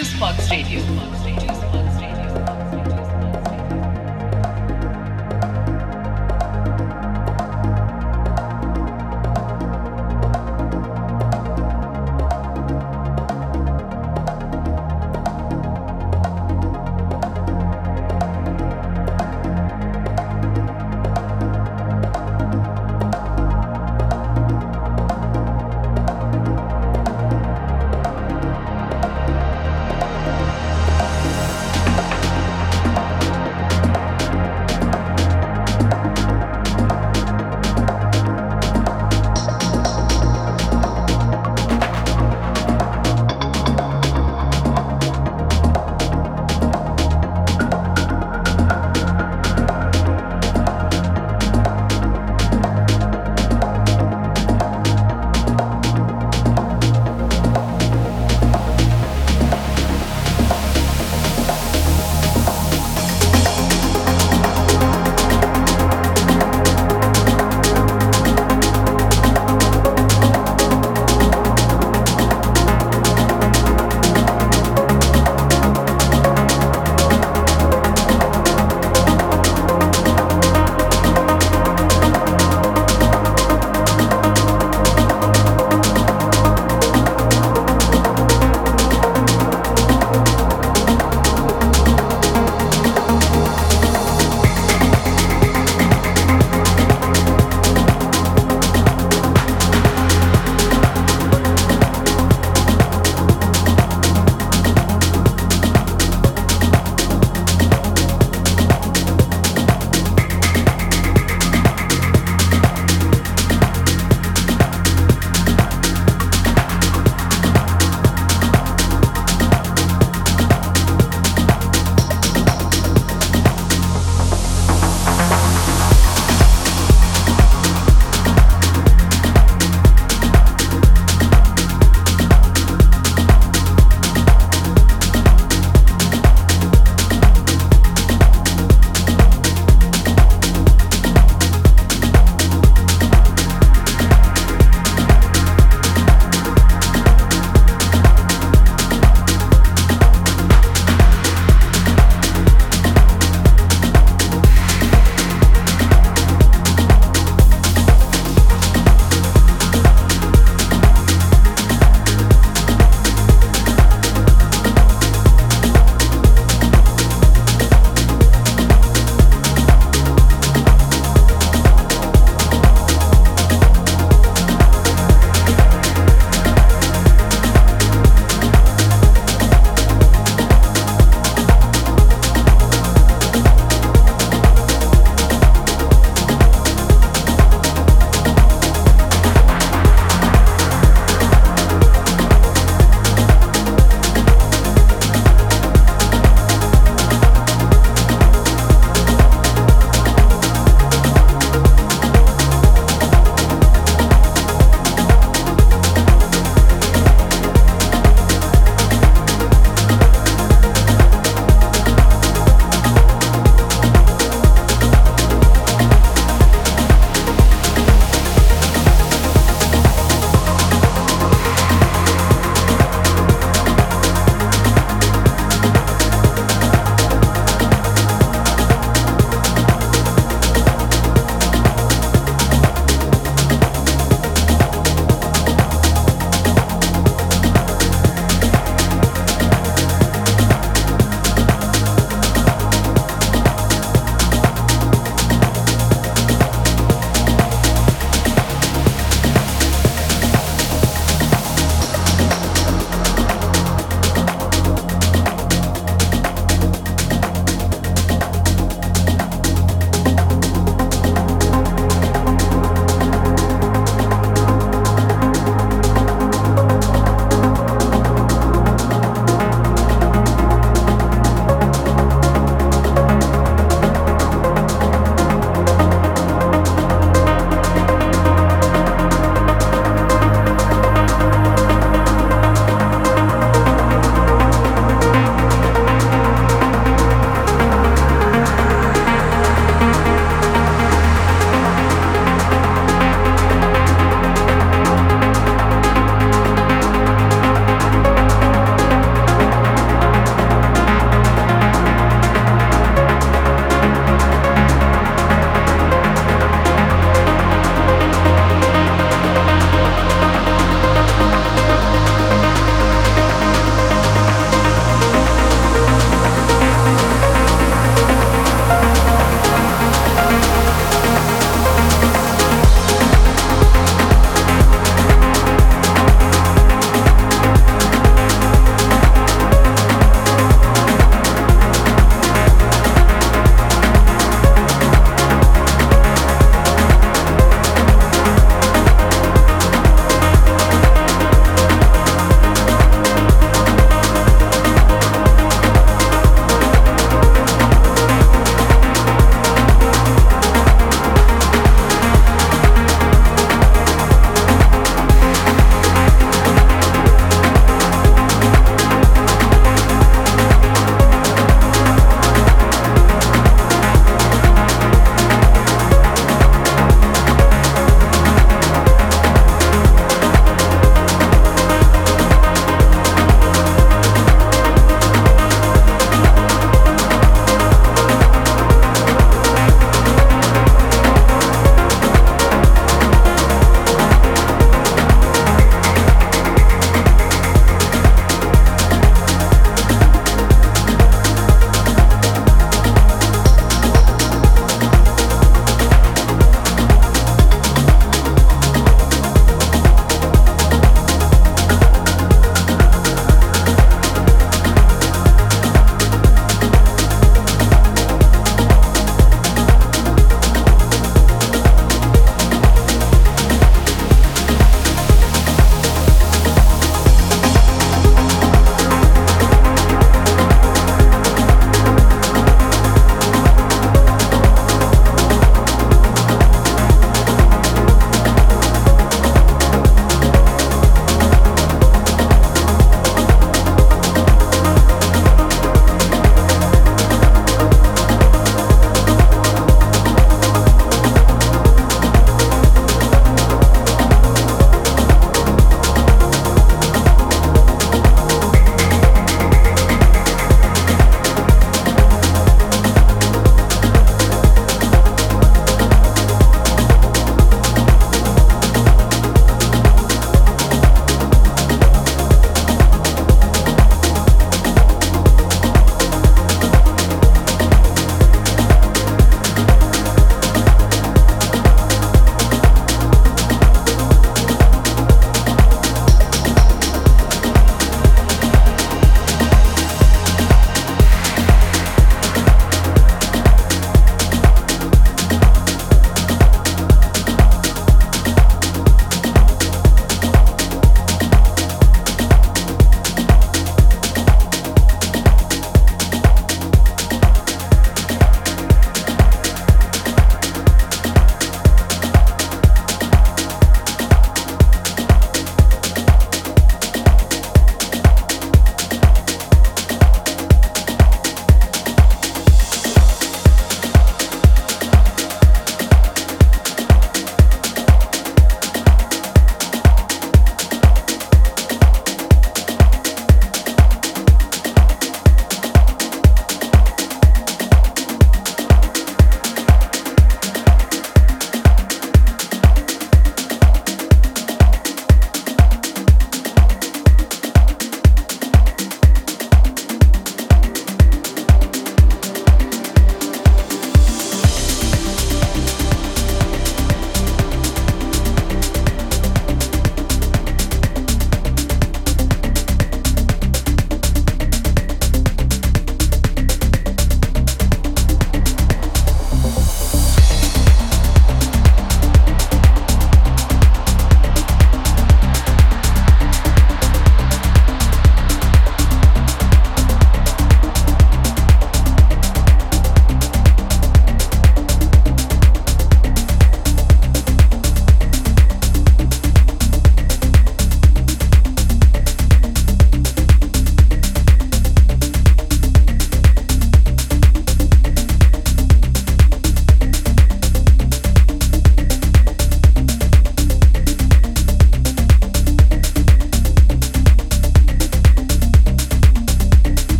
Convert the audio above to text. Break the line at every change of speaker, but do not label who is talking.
Fusebox Radio.